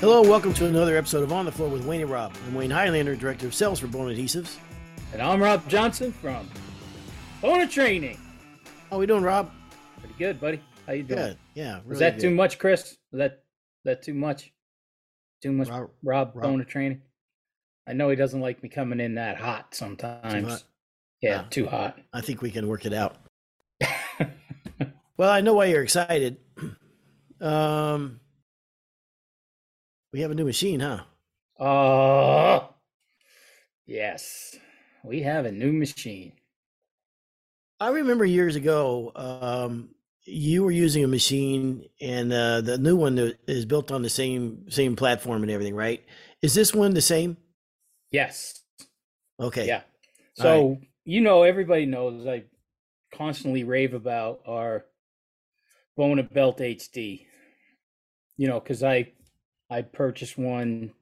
Hello, welcome to another episode of On the Floor with Wayne and Rob. I'm Wayne Highlander, Director of Sales for Bona Adhesives. And I'm Rob Johnson from Bona Training. How are we doing, Rob? Pretty good, buddy. How you doing? Good. Yeah. Really Was that good. too much, Chris? Was that that too much? Too much, Rob- Rob, Rob- Bona Training. I know he doesn't like me coming in that hot sometimes. hot? Yeah, Ah. too hot. I think we can work it out. Well, I know why you're excited. Um, we have a new machine, huh? oh, yes. We have a new machine. I remember years ago, um, you were using a machine, and uh, the new one is built on the same same platform and everything, right? Is this one the same? Yes. Okay. Yeah. So you know, everybody knows I constantly rave about our Bona Belt HD. You know, because I I purchased one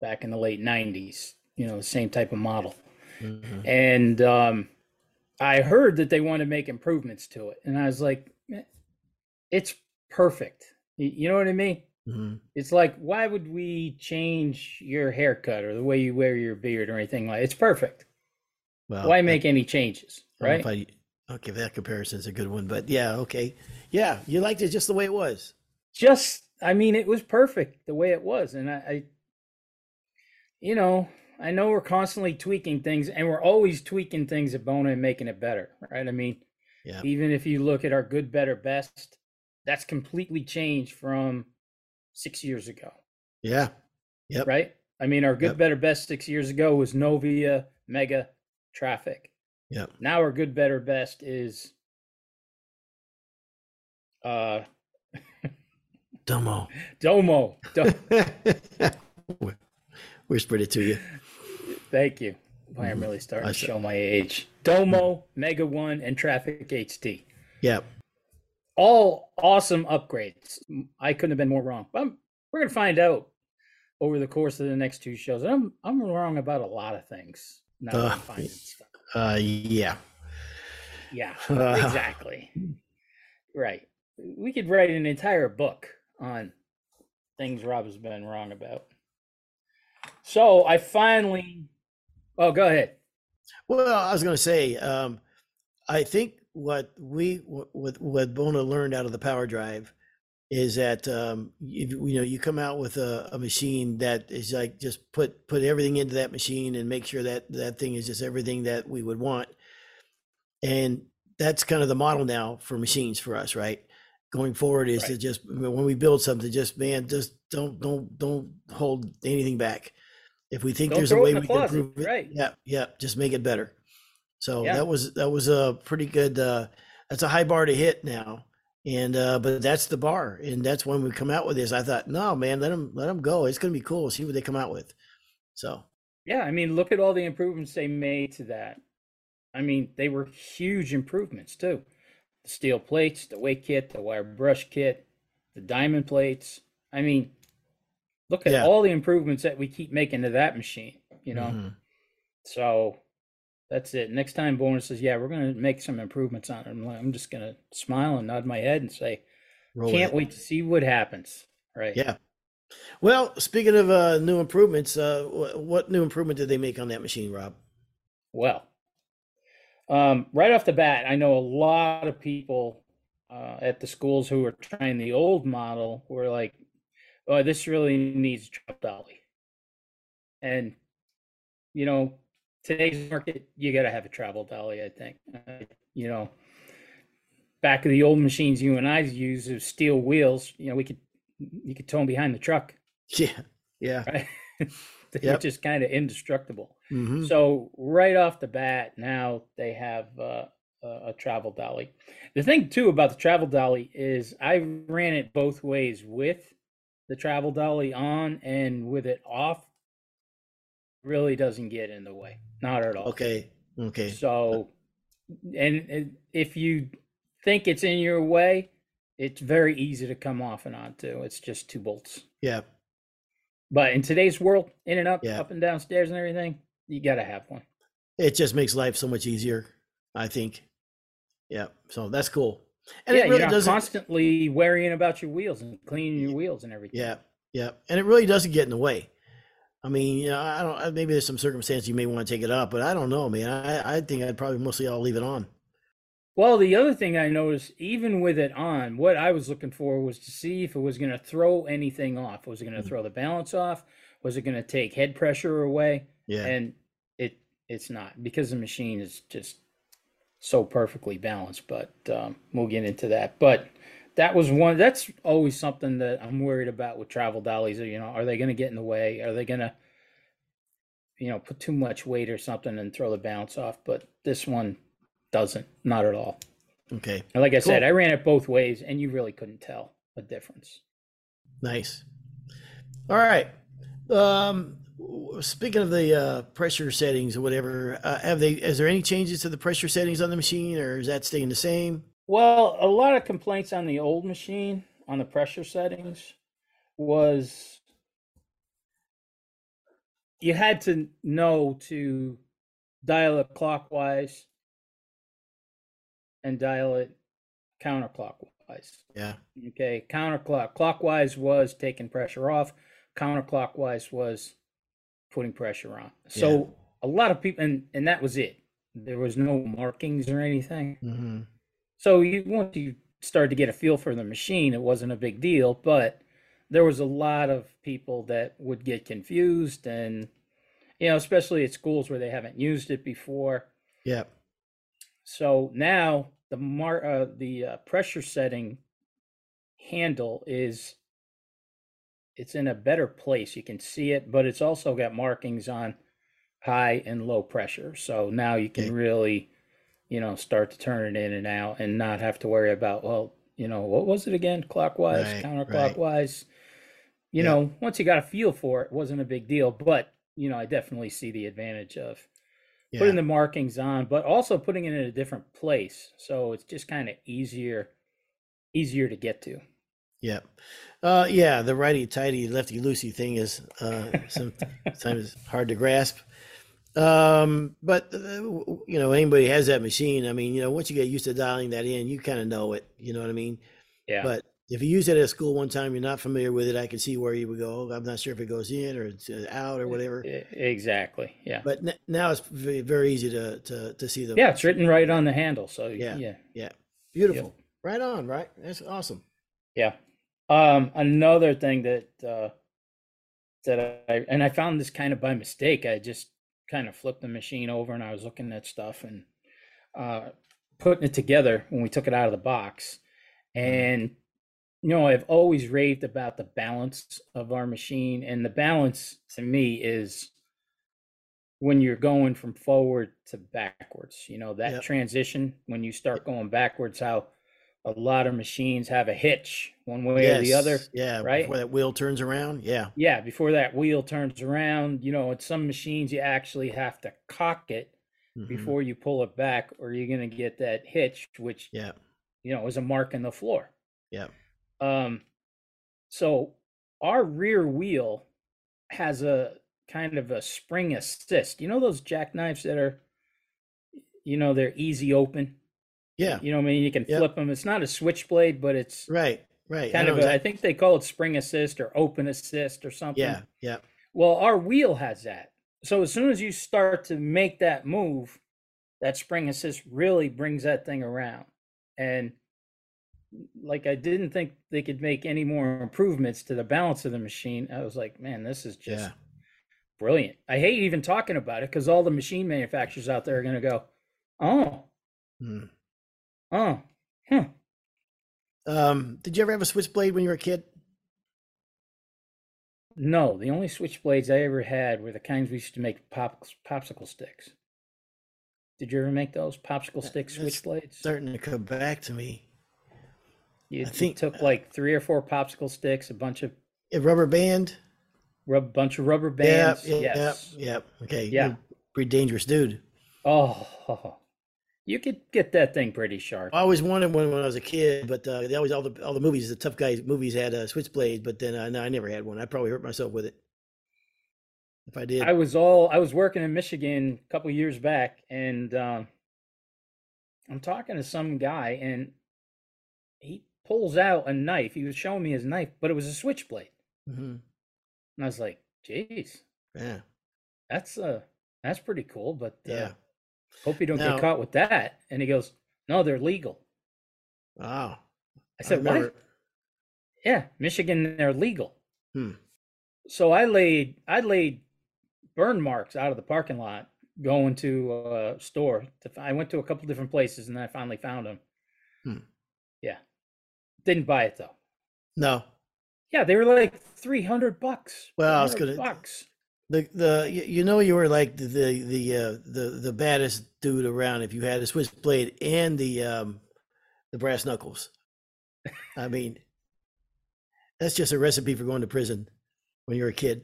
back in the late '90s. You know, the same type of model, Mhm. and um, I heard that they want to make improvements to it, and I was like, "Eh, it's perfect. You know what I mean? Mhm. It's like, why would we change your haircut or the way you wear your beard or anything like? It's perfect. Well, Why I- make any changes, I right? I- okay, that comparison is a good one, but yeah, okay, yeah, you liked it just the way it was. Just, I mean, it was perfect the way it was, and I, I, you know, I know we're constantly tweaking things, and we're always tweaking things at Bona and making it better, right? I mean, Yeah, even if you look at our good, better, best, that's completely changed from six years ago, yeah, yep, right? I mean, our good, Yep. better, best six years ago was Novia, Mega, Traffic. Yeah. Now our good, better, best is uh Domo. Domo. Do- Whispered it to you. Thank you. Boy, I'm Mhm. really starting I to said- show my age. Domo, Mega One, and Traffic HD. Yep. All awesome upgrades. I couldn't have been more wrong. But I'm, we're gonna find out over the course of the next two shows. I'm I'm wrong about a lot of things. Now Uh, finding stuff. Uh, yeah. Yeah, Uh, exactly. Right. We could write an entire book on things Rob has been wrong about. So I finally. Oh, go ahead. Well, I was going to say, um, I think what we what what- Bona learned out of the Power Drive is that um, you, you know you come out with a, a machine that is like just put put everything into that machine and make sure that that thing is just everything that we would want, and that's kind of the model now for machines for us, right? Going forward is to just when we build something, just man, just don't don't don't hold anything back. If we think Don't there's a way we can closet, improve it, right. yeah, yeah, just make it better. So Yeah. that was that was a pretty good. Uh, that's a high bar to hit now, and uh, but that's the bar, and that's when we come out with this. I thought, no, man, let them let them go. It's gonna be cool. See what they come out with. So Yeah, I mean, look at all the improvements they made to that. I mean, they were huge improvements too. The steel plates, the weight kit, the wire brush kit, the diamond plates. I mean, look at Yeah. all the improvements that we keep making to that machine. You know. mhm. So that's it. Next time Bona says, "Yeah, we're going to make some improvements on it," I'm, like, I'm just going to smile and nod my head and say, Roll "Can't it. wait to see what happens." Right? Yeah. Well, speaking of uh, new improvements, uh, what new improvement did they make on that machine, Rob? Well, um, right off the bat, I know a lot of people uh, at the schools who are trying the old model were like, "Oh, this really needs a trap dolly," and you know, today's market, you got to have a travel dolly. I think, uh, you know, back of the old machines you and I used of steel wheels. You know, we could you could tow them behind the truck, Yeah, yeah. right? they Yep. just kind of indestructible. hmm So right off the bat, now they have uh, a, travel dolly. The thing too about the travel dolly is I ran it both ways with the travel dolly on and with it off. Really doesn't get in the way, not at all. Okay, okay. So, and, and if you think it's in your way, it's very easy to come off and on too. It's just two bolts. Yeah, But in today's world, in and up, Yeah. up and down stairs and everything, you got to have one. it just makes life so much easier. I think. Yeah, so that's cool. And yeah, it really you're not constantly worrying about your wheels and cleaning your wheels and everything. Yeah, Yeah, and it really doesn't get in the way. I mean, you know, I don't. Maybe there's some circumstance you may want to take it up, but I don't know, man. I I think I'd probably mostly all leave it on. Well, the other thing I noticed, even with it on, what I was looking for was to see if it was going to throw anything off. Was it going to Mm. throw the balance off? Was it going to take head pressure away? Yeah, And it it's not because the machine is just so perfectly balanced. But um, we'll get into that. But that was one. That's always something that I'm worried about with travel dollies. You know, are they going to get in the way? Are they going to you know put too much weight or something and throw the balance off? But this one doesn't, not at all. okay, And like I said, I ran it both ways, and you really couldn't tell a difference. nice. All right. Um, speaking of the uh, pressure settings or whatever, uh, have they? Is there any changes to the pressure settings on the machine, or is that staying the same? Well, a lot of complaints on the old machine on the pressure settings was you had to know to dial it clockwise and dial it counterclockwise. Yeah, Okay, counterclock clockwise was taking pressure off, counterclockwise was putting pressure on. So a lot of people, and and that was it. There was no markings or anything. hmm So you once you started to get a feel for the machine, it wasn't a big deal, but there was a lot of people that would get confused and you know, especially at schools where they haven't used it before. yeah, So now the mar uh, the uh, pressure setting handle is it's in a better place. You can see it, but it's also got markings on high and low pressure. So now you can really, you know, start to turn it in and out and not have to worry about, well, you know, what was it again? Clockwise, Right, right. counterclockwise. You Yeah. know, once you got a feel for it, it wasn't a big deal. But, you know, I definitely see the advantage of yeah. putting the markings on, but also putting it in a different place. So it's just kind of easier, easier to get to. Yeah. Uh, yeah, the righty tighty, lefty loosey thing is uh, sometimes hard to grasp. Um, but uh, you know, anybody has that machine. I mean, you know, once you get used to dialing that in, you kind of know it. You know what I mean? Yeah. But if you use it at school one time, you're not familiar with it. I can see where you would go. "Oh, I'm not sure if it goes in or it's uh, out or whatever. Exactly. Yeah. But n- now it's very, very easy to to to see the. Yeah, it's written right on the handle. So Yeah. yeah. Yeah. Beautiful. Right on. Right. That's awesome. Yeah. Um, another thing that uh, that I and I found this kind of by mistake. I just kind of flipped the machine over and I was looking at stuff and uh, putting it together when we took it out of the box. And you know, I've always raved about the balance of our machine, and the balance to me is when you're going from forward to backwards. You know that Yep. transition when you start going backwards. How a lot of machines have a hitch one way or the other. Yeah. right? Before that wheel turns around. Yeah. Yeah, before that wheel turns around, you know, at some machines you actually have to cock it Mhm. before you pull it back, or you're gonna get that hitch, which Yeah. you know is a mark in the floor. Yeah. Um, so our rear wheel has a kind of a spring assist. You know those jackknives that are, you know, they're easy open. Yeah. You know, what I mean, you can Yep. flip them. It's not a switchblade, but it's Right. Right. Kind know of. A, I think they call it spring assist or open assist or something. Yeah. Yeah. Well, our wheel has that. So as soon as you start to make that move, that spring assist really brings that thing around. And like I didn't think they could make any more improvements to the balance of the machine. I was like, man, this is just Yeah. brilliant. I hate even talking about it because all the machine manufacturers out there are going to go, oh, Mm. oh, huh. Um, did you ever have a switchblade when you were a kid? No, the only switchblades I ever had were the kinds we used to make pop, popsicle sticks. Did you ever make those popsicle stick switchblades? Starting to come back to me. You, I you think- took like three or four popsicle sticks, a bunch of A rubber band. rub, bunch of rubber bands. Yeah. yes. Yeah. Yep. Okay. Yeah. you're a Pretty dangerous dude. Oh, you could get that thing pretty sharp. I always wanted one when I was a kid, but uh, they always all the all the movies, the tough guys movies had a switchblade, but then uh, no, I never had one. I probably hurt myself with it if I did. I was all I was working in Michigan a couple years back, and um, I'm talking to some guy, and he pulls out a knife. He was showing me his knife, but it was a switchblade. Mhm. And I was like, "Jeez, Yeah. that's uh that's pretty cool, but uh, Yeah. hope you don't Now- get caught with that. And he goes, No, they're legal. Wow. I said, What? Yeah, Michigan, they're legal. Hmm. So I laid I laid burn marks out of the parking lot going to a store. To, I went to a couple different places and I finally found them. Hmm. Yeah, didn't buy it though. No. Yeah, they were like three hundred bucks. Well, I was 300 gonna- bucks. The the you know you were like the the the uh, the, the baddest dude around if you had a switchblade and the um the brass knuckles. I mean, that's just a recipe for going to prison when you're a kid.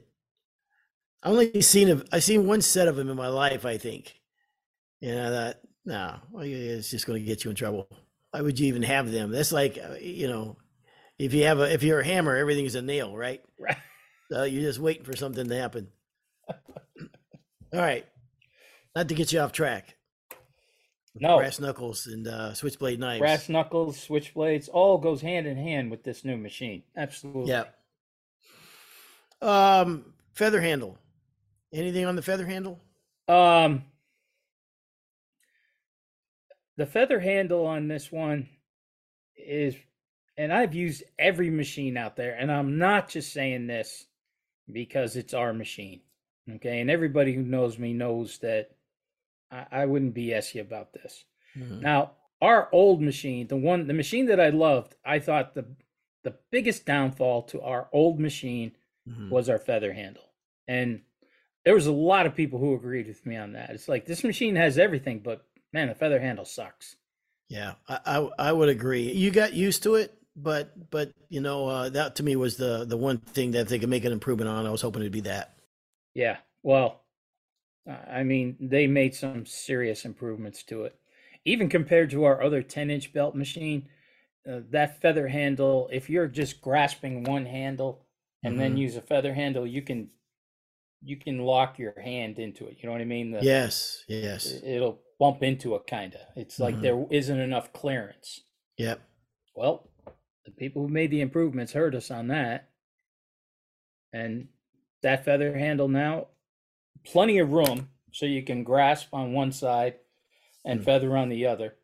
I only seen a, I seen one set of them in my life. I think, and I thought, no, well, it's just going to get you in trouble. Why would you even have them? That's like uh, you know, if you have a if you're a hammer, everything's a nail, right? Right. So you're just waiting for something to happen. All right. Not to get you off track. No, Brass knuckles and uh, switchblade knives. brass knuckles, switchblades, all goes hand in hand with this new machine. Absolutely. Yeah. Um, feather handle. Anything on the feather handle? Um, the feather handle on this one is, and I've used every machine out there, and I'm not just saying this because it's our machine. Okay. And everybody who knows me knows that I, I wouldn't BS you about this. Mhm. Now, our old machine, the one, the machine that I loved, I thought the, the biggest downfall to our old machine Mhm. was our feather handle. And there was a lot of people who agreed with me on that. It's like this machine has everything, but man, the feather handle sucks. Yeah, I, I I would agree. You got used to it, but but you know uh, that to me was the the one thing that they could make an improvement on. I was hoping it'd be that. Yeah. Well, I mean, they made some serious improvements to it. Even compared to our other 10 inch belt machine, uh, that feather handle, if you're just grasping one handle and then Mhm. use a feather handle, you can you can lock your hand into it. You know what I mean? The, Yes, yes, It'll bump into it kind of. It's like Mhm. there isn't enough clearance. yep. Well, the people who made the improvements heard us on that. And that feather handle now, plenty of room so you can grasp on one side and Mm. feather on the other.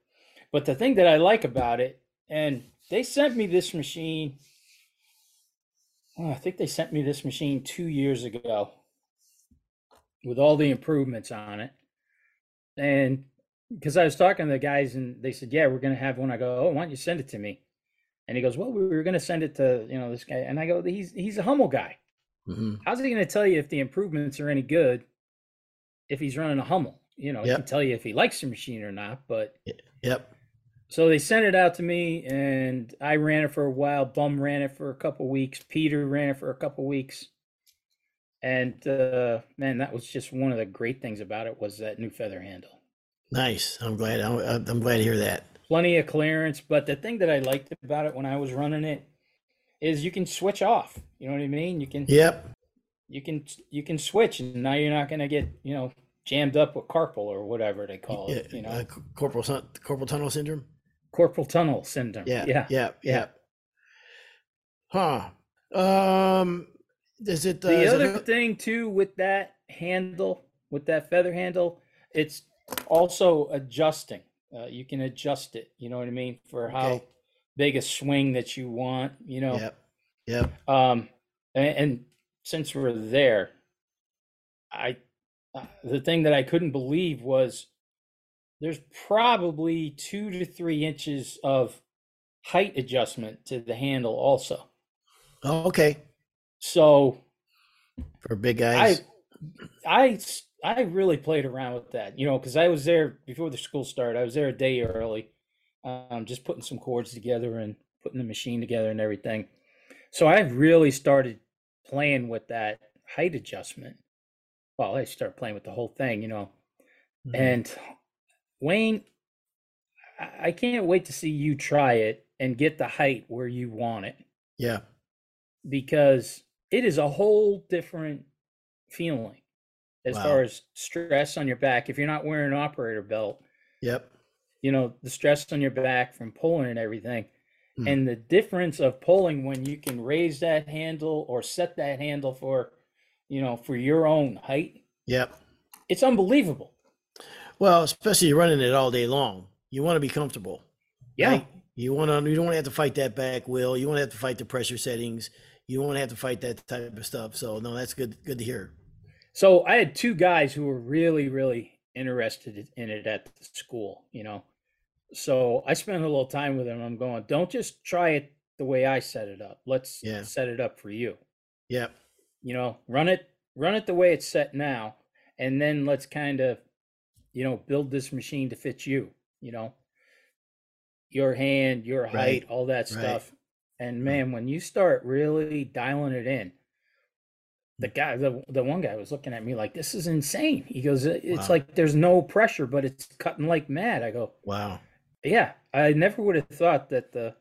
But the thing that I like about it, and they sent me this machine, oh, I think they sent me this machine two years ago with all the improvements on it. And because I was talking to the guys and they said, Yeah, we're going to have one. I go, Oh, why don't you send it to me? And he goes, Well, we were going to send it to, you know, this guy. And I go, He's, he's a Hummel guy. hmm How's he going to tell you if the improvements are any good if he's running a Hummel? You know, he can tell you if he likes the machine or not. But Yep. so they sent it out to me and I ran it for a while. Bum ran it for a couple weeks. Peter ran it for a couple weeks. And uh, man, that was just one of the great things about it was that new feather handle. Nice. I'm glad. I'm, I'm glad to hear that. Plenty of clearance, but the thing that I liked about it when I was running it is you can switch off. You know what I mean? You can Yep. you can you can switch and now you're not going to get, you know, jammed up with carpal or whatever they call it, you know. uh, corporal corporal tunnel syndrome. corporal tunnel syndrome. Yeah. Yeah. Yeah. yeah. Huh. Um. Is it uh, the is other hook- thing too with that handle with that feather handle it's also adjusting uh, you can adjust it you know what i mean for how Okay. big a swing that you want you know Yep. Yep. um and, and since we're there i uh, the thing that i couldn't believe was there's probably two to three inches of height adjustment to the handle also Oh, okay. So For big guys, I, I, I, really played around with that, you know, because I was there before the school started. I was there a day early, um, just putting some cords together and putting the machine together and everything. So I've really started playing with that height adjustment. Well, I started playing with the whole thing, you know. Mhm. And Wayne, I can't wait to see you try it and get the height where you want it yeah. because it is a whole different feeling as Wow. far as stress on your back. If you're not wearing an operator belt, Yep. you know, the stress on your back from pulling and everything. Hmm. And the difference of pulling when you can raise that handle or set that handle for you know, for your own height, Yep. it's unbelievable. Well, especially running it all day long, you want to be comfortable. Yeah. right? You want to. You don't want to have to fight that back wheel. You want to have to fight the pressure settings. You won't have to fight that type of stuff. So no, that's good. Good to hear. So I had two guys who were really, really interested in it at the school, you know. So I spent a little time with them. I'm going, don't just try it the way I set it up. Let's Yeah. set it up for you. Yep. You know, run it, run it the way it's set now, and then let's kind of, you know, build this machine to fit you. You know, your hand, your height, Right, all that right. And man, when you start really dialing it in, the guy, the the one guy was looking at me like, "This is insane." He goes, "It's Wow. like there's no pressure, but it's cutting like mad." I go, Wow. "Yeah, I never would have thought that the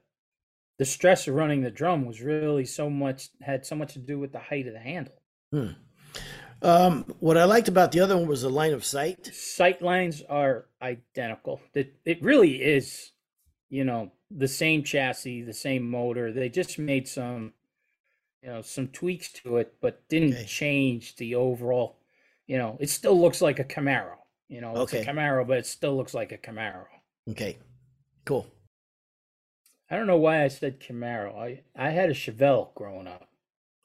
the stress of running the drum was really so much had so much to do with the height of the handle. Hmm. Um, what I liked about the other one was the line of sight. Sight lines are identical. It it really is, you know, the same chassis, the same motor. They just made some, you know, some tweaks to it, but didn't Okay. change the overall. You know, it still looks like a Camaro. You know, it's a Camaro, but it still looks like a Camaro. Okay. Cool. I don't know why I said Camaro. I I had a Chevelle growing up,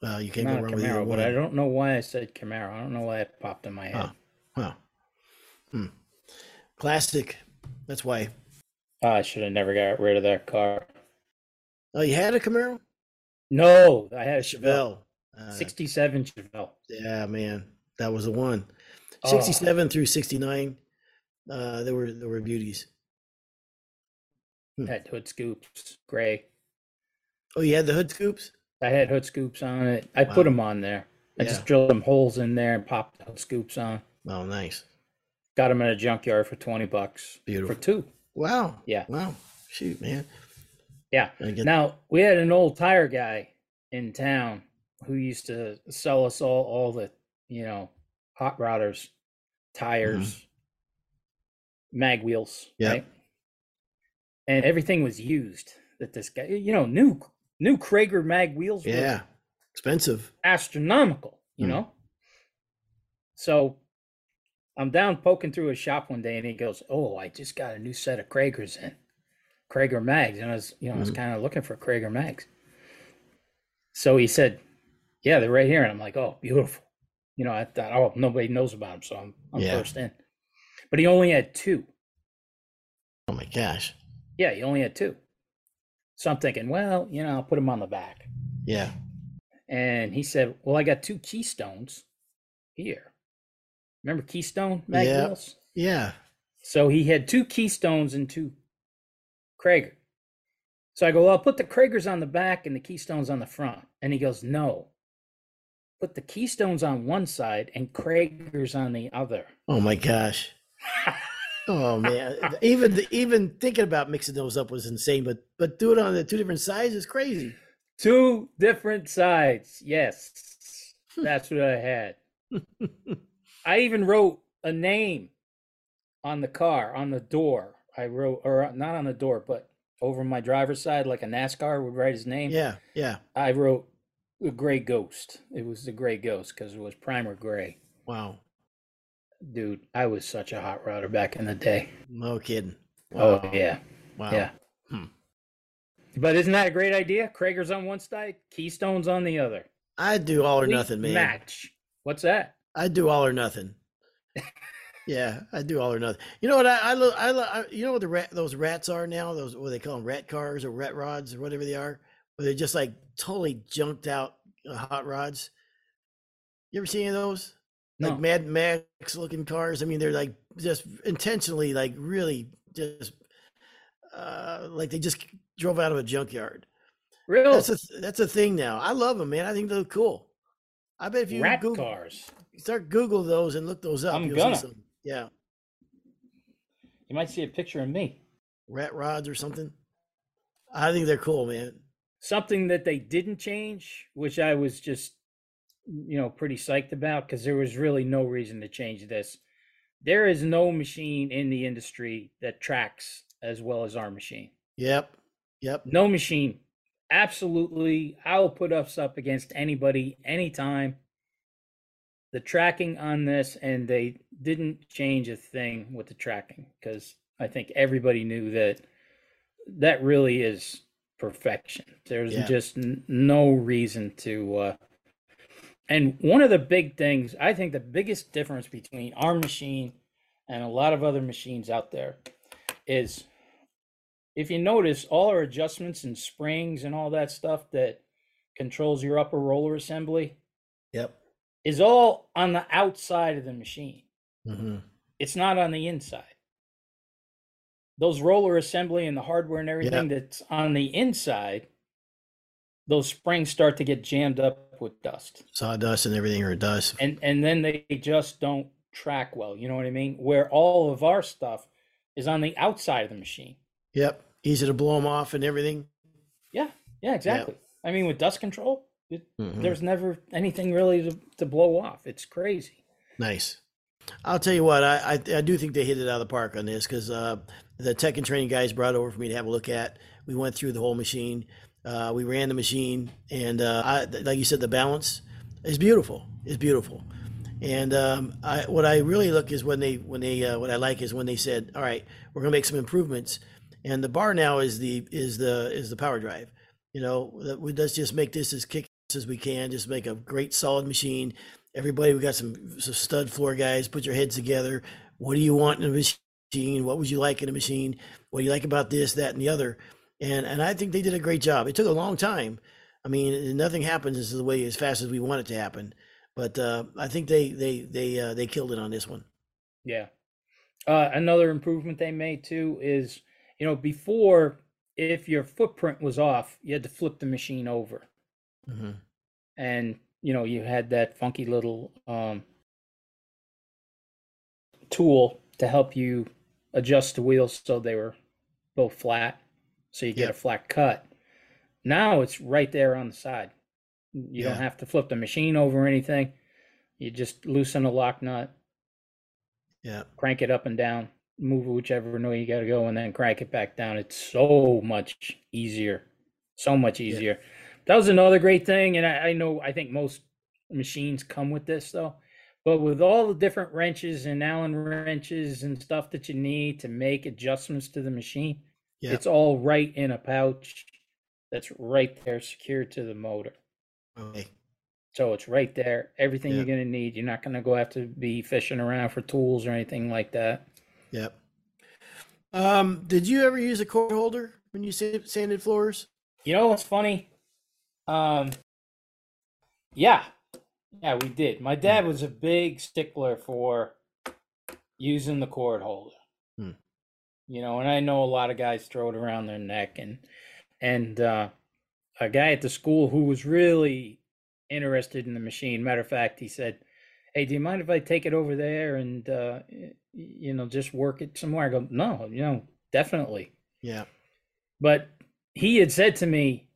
Well, you can't not go wrong with either Camaro, but I don't know why I said Camaro. I don't know why it popped in my head. Huh. Wow. Hmm. Classic. That's why. Oh, I should have never got rid of that car. Oh, you had a Camaro? No, I had a Chevelle. Uh, 67 Chevelle. yeah, man, that was the one. Oh. 67 through 69. Uh, there were there were beauties. Hmm. Had hood scoops, gray. Oh, you had the hood scoops? I had hood scoops on it. I put them on there. I Yeah. just drilled them holes in there and popped the hood scoops on. Oh, nice. Got them at a junkyard for 20 bucks. Beautiful. For two. Wow. Yeah. Wow. Shoot, man. Yeah. Now, we had an old tire guy in town who used to sell us all, all the, you know, hot rodders, tires, mag wheels, Mm-hmm. Yeah. right? And everything was used that this guy, you know, new new Cragar mag wheels were yeah. Expensive. astronomical, you Mm. know? So I'm down poking through his shop one day and he goes, Oh, I just got a new set of Cragars in. Cragar mags. And I was, you know, I was Mhm. kind of looking for Cragar mags. So he said, Yeah, they're right here. And I'm like, Oh, beautiful. You know, I thought, oh, nobody knows about them, so I'm, I'm Yeah. first in. But he only had two. Oh my gosh. Yeah, he only had two. So I'm thinking, well, you know, I'll put them on the back. Yeah. And he said, Well, I got two keystones here. Remember Keystone mag Yeah. wheels? Yeah. So he had two Keystones and two Cragar. So I go, Well, I'll put the Cragars on the back and the Keystones on the front. And he goes, No. Put the Keystones on one side and Cragars on the other. Oh my gosh. Oh man. even the, even thinking about mixing those up was insane, but but do it on the two different sides is crazy. Two different sides. Yes. Hmm. That's what I had. I even wrote a name on the car, on the door. I wrote, or not on the door, but over my driver's side, like a NASCAR would write his name. Yeah. Yeah. I wrote the Gray Ghost. It was the Gray Ghost because it was primer gray. Wow. Dude, I was such a hot rodder back in the day. No kidding. Oh yeah, Wow. yeah. Hmm. But isn't that a great idea? Cragar's on one side, Keystone's on the other. I do all or Complete nothing, man. Match. What's that? I do all or nothing. yeah, I do all or nothing. You know what? I I, lo- I, lo- I you know what the rat those rats are now? Those what they call them rat cars or rat rods or whatever they are, where they're just like totally junked out uh, hot rods. You ever seen any of those? No. Like Mad Max looking cars. I mean, they're like just intentionally like really just uh like they just drove out of a junkyard. Real That's a that's a thing now. I love them, man. I think they look cool. I bet if you rat Google, cars. Start Google those and look those up, I'm you'll gonna. some. Yeah, You might see a picture of me. rat rods or something. I think they're cool, man. Something that they didn't change, which I was just, you know, pretty psyched about because there was really no reason to change this. There is no machine in the industry that tracks as well as our machine. Yep, yep. No machine. Absolutely. I will put us up against anybody, anytime. The tracking on this, and they didn't change a thing with the tracking because I think everybody knew that that really is perfection. There's Yeah. just n- no reason to. Uh, and one of the big things, I think, the biggest difference between our machine and a lot of other machines out there is if you notice all our adjustments and springs and all that stuff that controls your upper roller assembly Yep. Is all on the outside of the machine. hmm It's not on the inside. Those roller assembly and the hardware and everything that's on the inside, those springs start to get jammed up with dust. Sawdust and everything or dust. And and then they just don't track well, you know what I mean? Where all of our stuff is on the outside of the machine. Yep. Easy to blow them off and everything. Yeah, yeah, exactly. I mean with dust control, it, Mhm. there's never anything really to, to blow off. It's crazy. Nice. I'll tell you what, I, I I do think they hit it out of the park on this because uh, the tech and training guys brought over for me to have a look at. We went through the whole machine. Uh, we ran the machine, and uh, I, like you said, the balance is beautiful. It's beautiful. And um, I, what I really look is when they when they uh, what I like is when they said, "All right, we're gonna make some improvements." And the bar now is the is the is the power drive. You know, let's just make this as kick as we can. Just make a great solid machine. Everybody, we got some, some stud floor guys. Put your heads together. What do you want in a machine? What would you like in a machine? What do you like about this, that, and the other? And and I think they did a great job. It took a long time. I mean, nothing happens as the way as fast as we want it to happen. But uh, I think they they they uh, they killed it on this one. Yeah. Uh, another improvement they made too is, you know, before if your footprint was off, you had to flip the machine over, hmm and you know you had that funky little um, tool to help you adjust the wheels so they were both flat, so you get Yeah. a flat cut. Now it's right there on the side. You Yeah. don't have to flip the machine over or anything. You just loosen a lock nut, Yeah, crank it up and down, move whichever way you got to go, and then crank it back down. It's so much easier. So much Yeah. That was another great thing. And I, I know, I think most machines come with this though. But with all the different wrenches and Allen wrenches and stuff that you need to make adjustments to the machine, yeah, it's all right in a pouch that's right there secured to the motor. okay. So it's right there. Everything you're going to need. You're not going to go have to be fishing around for tools or anything like that. Yep. Um, did you ever use a cord holder when you sanded floors? You know what's funny? Um, yeah, yeah, we did. My dad was a big stickler for using the cord holder. Hmm. You know, and I know a lot of guys throw it around their neck, and and uh, a guy at the school who was really interested in the machine. Matter of fact, he said, "Hey, do you mind if I take it over there and uh, you know just work it somewhere?" I go, "No, you know, definitely." Yeah. But he had said to me,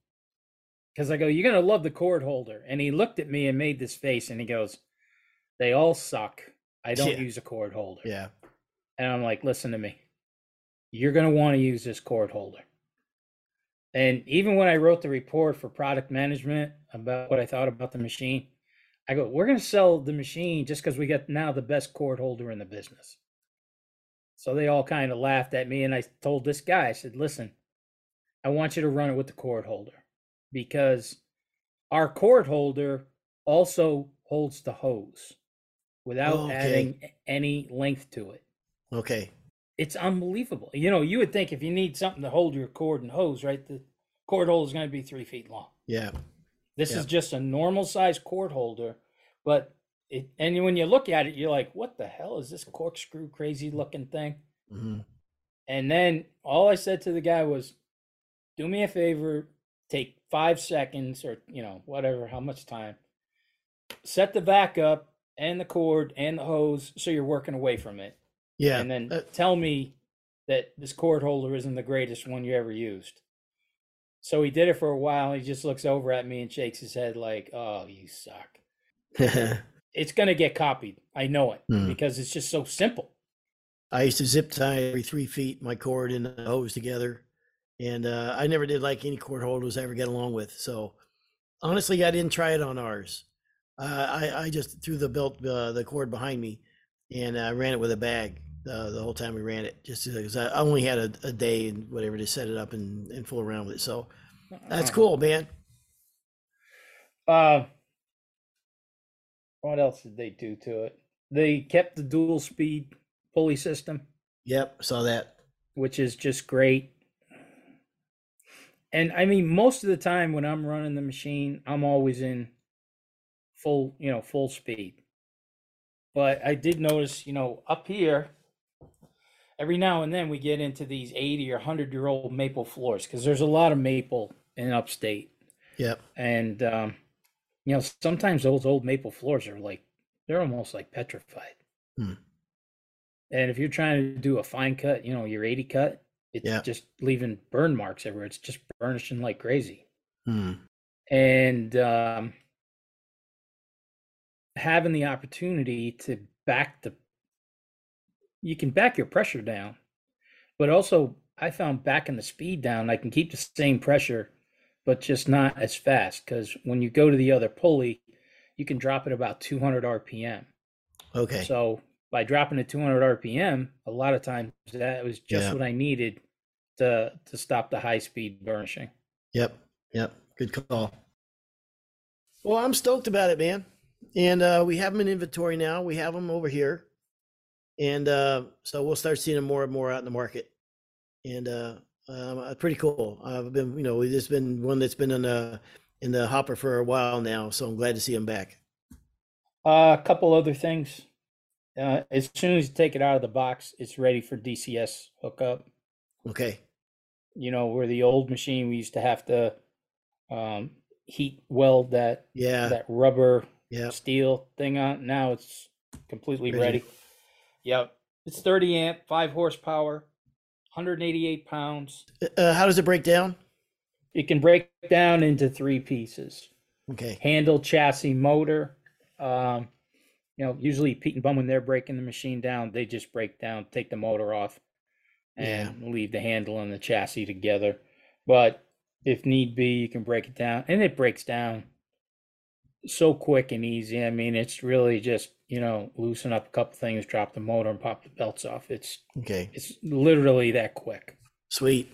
because I go, You're going to love the cord holder. And he looked at me and made this face and he goes, They all suck. I don't Yeah. use a cord holder. Yeah. And I'm like, Listen to me. You're going to want to use this cord holder. And even when I wrote the report for product management about what I thought about the machine, I go, We're going to sell the machine just because we got now the best cord holder in the business. So they all kind of laughed at me. And I told this guy, I said, Listen, I want you to run it with the cord holder because our cord holder also holds the hose without okay. adding any length to it. Okay. It's unbelievable. You know, you would think if you need something to hold your cord and hose, right, the cord holder is going to be three feet long. Yeah. This Yeah. is just a normal size cord holder, but it, and when you look at it, you're like, what the hell is this corkscrew crazy looking thing? hmm And then all I said to the guy was, do me a favor, take five seconds or, you know, whatever, how much time, set the vac up and the cord and the hose so you're working away from it. Yeah. And then Uh, tell me that this cord holder isn't the greatest one you ever used. So he did it for a while. He just looks over at me and shakes his head like, oh, you suck. It's going to get copied. I know it Hmm. because it's just so simple. I used to zip tie every three feet my cord and the hose together, and uh, I never did like any cord holders I ever get along with. So honestly, I didn't try it on ours. Uh, I I just threw the belt uh, the cord behind me, and I ran it with a bag uh, the whole time we ran it, just because I only had a, a day and whatever to set it up and, and fool around with it. So that's cool, man. Uh, what else did they do to it? They kept the dual speed pulley system, Yep, saw that. which is just great. And I mean, most of the time when I'm running the machine, I'm always in full, you know, full speed. But I did notice, you know, up here, every now and then we get into these 80 or 100 year old maple floors because there's a lot of maple in upstate. Yep. and um, you know sometimes those old maple floors are like they're almost like petrified Hmm. and if you're trying to do a fine cut you know your 80 cut it's Yeah. just leaving burn marks everywhere it's just burnishing like crazy Hmm. and um, having the opportunity to back the you can back your pressure down but also i found backing the speed down i can keep the same pressure but just not as fast because when you go to the other pulley you can drop it about 200 rpm Okay. so by dropping to 200 rpm a lot of times that was just Yeah. what i needed to to stop the high speed burnishing Yep. Yep. Good call. Well, I'm stoked about it, man. And uh, we have them in inventory now. We have them over here, and uh, so we'll start seeing them more and more out in the market. And uh, um, uh, pretty cool. I've been, you know, it's been one that's been in the in the hopper for a while now. So I'm glad to see them back. Uh, a couple other things. Uh, as soon as you take it out of the box, it's ready for DCS hookup. Okay. You know, where the old machine we used to have to um, heat weld that Yeah. that rubber Yeah. steel thing on. Now it's completely Ready. ready. Yep, it's 30 amp, five horsepower, 188 pounds. Uh, how does it break down? It can break down into three pieces. Okay. handle chassis motor um you know usually pete and bum when they're breaking the machine down they just break down take the motor off and leave the handle and the chassis together but if need be you can break it down and it breaks down so quick and easy i mean it's really just you know loosen up a couple things drop the motor and pop the belts off it's Okay. it's literally that quick Sweet.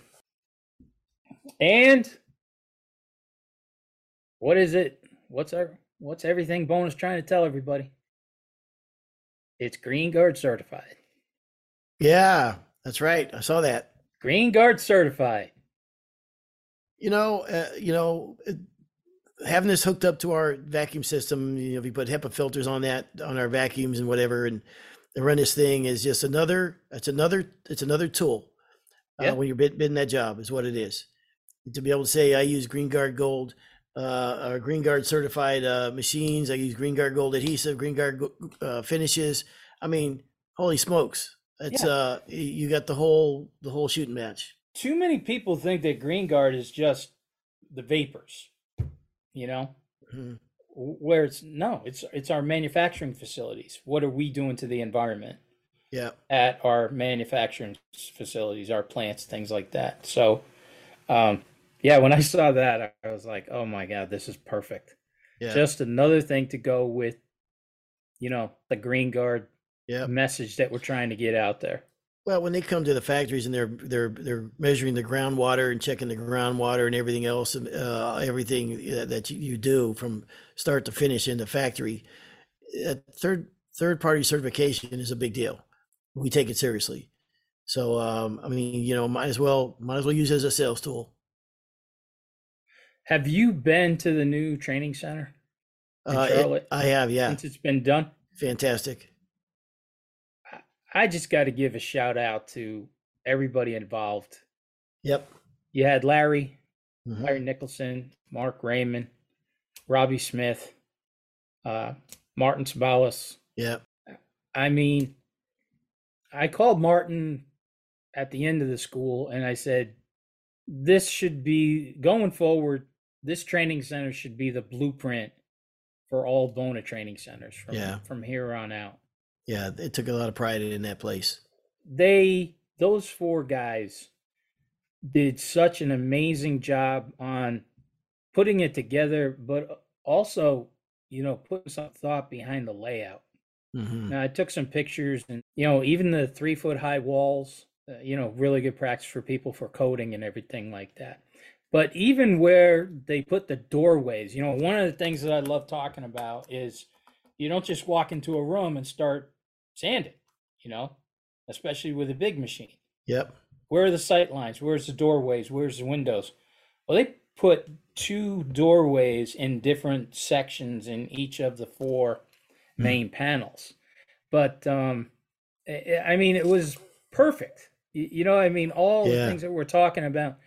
and what is it? What's our what's everything Bona's trying to tell everybody? It's Green Guard certified. Yeah, that's right. I saw that. Green Guard certified. You know, uh, you know, having this hooked up to our vacuum system, you know, if you put HEPA filters on that on our vacuums and whatever, and, and run this thing is just another. It's another. It's another tool uh, when you're bid, bidding that job is what it is. To be able to say I use Green Guard Gold, uh, or Green Guard certified uh, machines. I use Green Guard Gold adhesive, Green Guard uh, finishes. I mean, holy smokes! It's Yeah. uh, you got the whole the whole shooting match. Too many people think that Green Guard is just the vapors, you know, Mhm. where it's no, it's it's our manufacturing facilities. What are we doing to the environment Yeah. at our manufacturing facilities, our plants, things like that? So, um, yeah, when I saw that, I- was like, oh my god, this is perfect. Yeah. just another thing to go with you know the green guard yeah. message that we're trying to get out there Well, when they come to the factories and they're they're they're measuring the groundwater and checking the groundwater and everything else, and uh, everything that that you, you do from start to finish in the factory, uh, third third party certification is a big deal. We take it seriously. So, um, I mean, you know, might as well might as well use it as a sales tool. Have you been to the new training center Uh, it- I have, yeah, since it's been done fantastic. i just got to give a shout out to everybody involved Yep. you had larry Mhm. larry nicholson mark raymond robbie smith uh, martin sabalas Yep. I mean, I called Martin at the end of the school and I said, this should be going forward. This training center should be the blueprint for all Bona training centers from, Yeah. from here on out. Yeah. It took a lot of pride in that place. They, those four guys, did such an amazing job on putting it together, but also, you know, putting some thought behind the layout. Mhm. Now, I took some pictures, and you know, even the three foot high walls, uh, you know, really good practice for people for coding and everything like that. But even where they put the doorways, you know, one of the things that I love talking about is you don't just walk into a room and start sanding, you know, especially with a big machine. Yep. Where are the sight lines? Where's the doorways? Where's the windows? Well, they put two doorways in different sections in each of the four Hmm. main panels. But um I I mean it was perfect. You, you know, I mean all the things that we're talking about.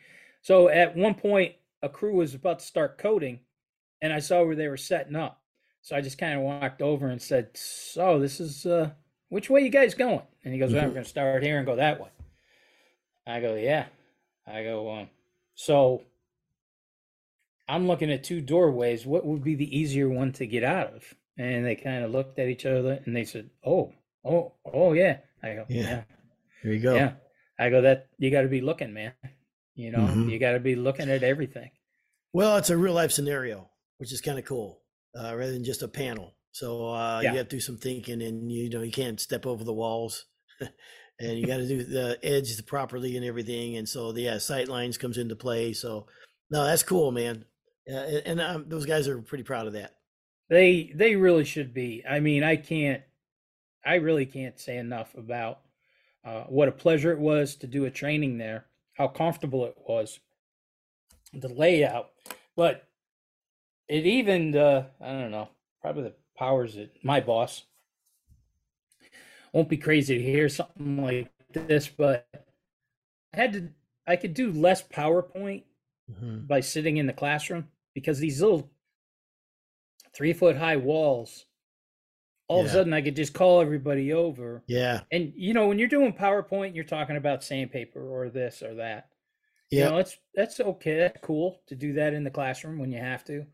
So at one point a crew was about to start coating and I saw where they were setting up. So I just kind of walked over and said, "So, this is uh which way you guys going?" And he goes, "Well, we're going to start here and go that way." I go, "Yeah." I go, um, so I'm looking at two doorways. What would be the easier one to get out of? And they kind of looked at each other and they said, "Oh, oh, oh, yeah." I go, Yeah. "Yeah, There you go. yeah." I go, "That you got to be looking, man. You know, Mhm. you got to be looking at everything." Well, it's a real life scenario, which is kind of cool, uh, rather than just a panel. So uh, Yeah. you have to do some thinking, and you know you can't step over the walls, and you got to do the edges properly and everything. And so the yeah, sight lines comes into play. So no, that's cool, man. Uh, and and um, those guys are pretty proud of that. They they really should be. I mean, I can't I really can't say enough about uh, what a pleasure it was to do a training there, how comfortable it was, the layout, but it even uh, I don't know, probably the powers that my boss won't be crazy to hear something like this, but I had to I could do less PowerPoint Mhm. by sitting in the classroom because these little three foot high walls, all of a sudden I could just call everybody over. Yeah, And you know, when you're doing PowerPoint, you're talking about sandpaper or this or that. Yeah. You know, it's that's okay. That's cool to do that in the classroom when you have to.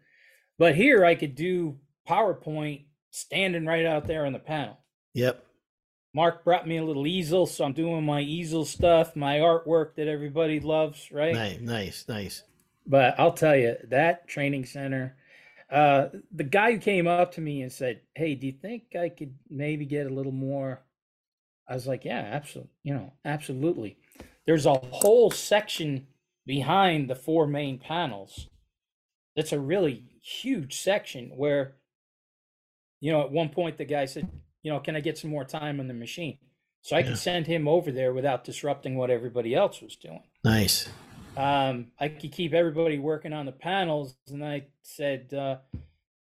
But here I could do PowerPoint standing right out there on the panel. yep, Mark brought me a little easel, so I'm doing my easel stuff, my artwork that everybody loves, right? nice, nice, nice. But I'll tell you that training center. Uh, the guy who came up to me and said, "Hey, do you think I could maybe get a little more?" I was like, "Yeah, absolutely. You know, absolutely." There's a whole section behind the four main panels. That's a really huge section where, you know, at one point the guy said, "You know, can I get some more time on the machine?" So I Yeah. could send him over there without disrupting what everybody else was doing Nice. Um, I could keep everybody working on the panels. And I said, uh,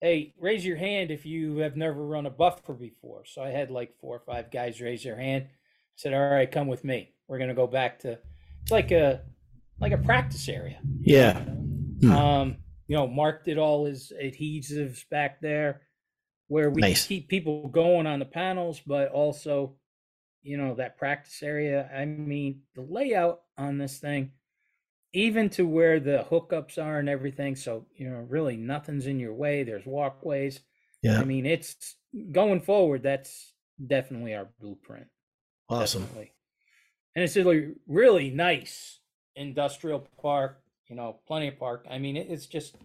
hey, raise your hand if you have never run a buffer before. So I had like four or five guys raise their hand. I said, all right, come with me. We're going to go back to, it's like a, like a practice area. Yeah, Hmm. Um, you know, Mark did all his adhesives back there where we Nice. keep people going on the panels, but also, you know, that practice area. I mean, the layout on this thing, even to where the hookups are and everything. So, you know, really nothing's in your way. There's walkways. yeah, I mean, it's going forward. That's definitely our blueprint. awesome. Definitely. And it's really, really nice industrial park, you know, plenty of park. I mean, it's just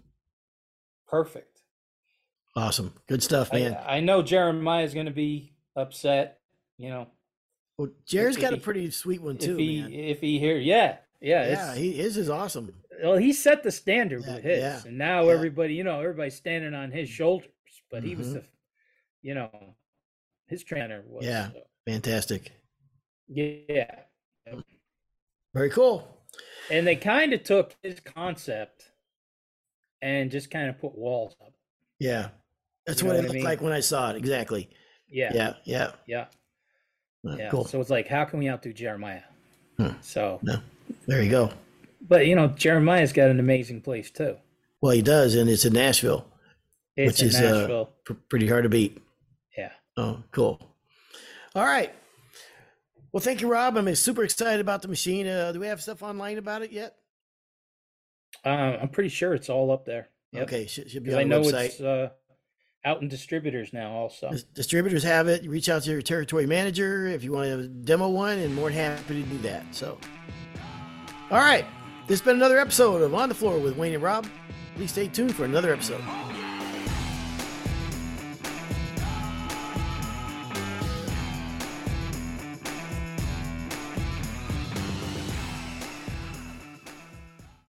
perfect. Awesome. Good stuff, man. I, I know Jeremiah's going to be upset, you know, well, if got a pretty sweet one too, if he man. if he hear, yeah, yeah, Yeah, he his is awesome. well, he set the standard Yeah, with his, yeah, and now yeah. everybody, you know, everybody's standing on his shoulders. But he was Mhm. the, you know, his trainer was, Yeah. uh, Fantastic. yeah, Very cool. and they kind of took his concept and just kind of put walls up. Yeah. That's You what it what I looked mean? like when I saw it. Exactly. Yeah, Yeah. Yeah. yeah. Uh, Yeah. Cool. So it's like, how can we outdo Jeremiah? Hmm. So, There you go. but you know, Jeremiah's got an amazing place too. Well, he does, and it's in Nashville. It's Which in is, uh, Nashville. P- pretty hard to beat. yeah. Oh, cool. All right. Well, thank you, Rob. I'm super excited about the machine. Uh, do we have stuff online about it yet? Um, I'm pretty sure it's all up there. Yep. Okay, should, should be on I the know website. it's uh, out in distributors now also. Distributors have it. You reach out to your territory manager if you want to demo one, and more than happy to do that. So, all right, this has been another episode of On the Floor with Wayne and Rob. Please stay tuned for another episode.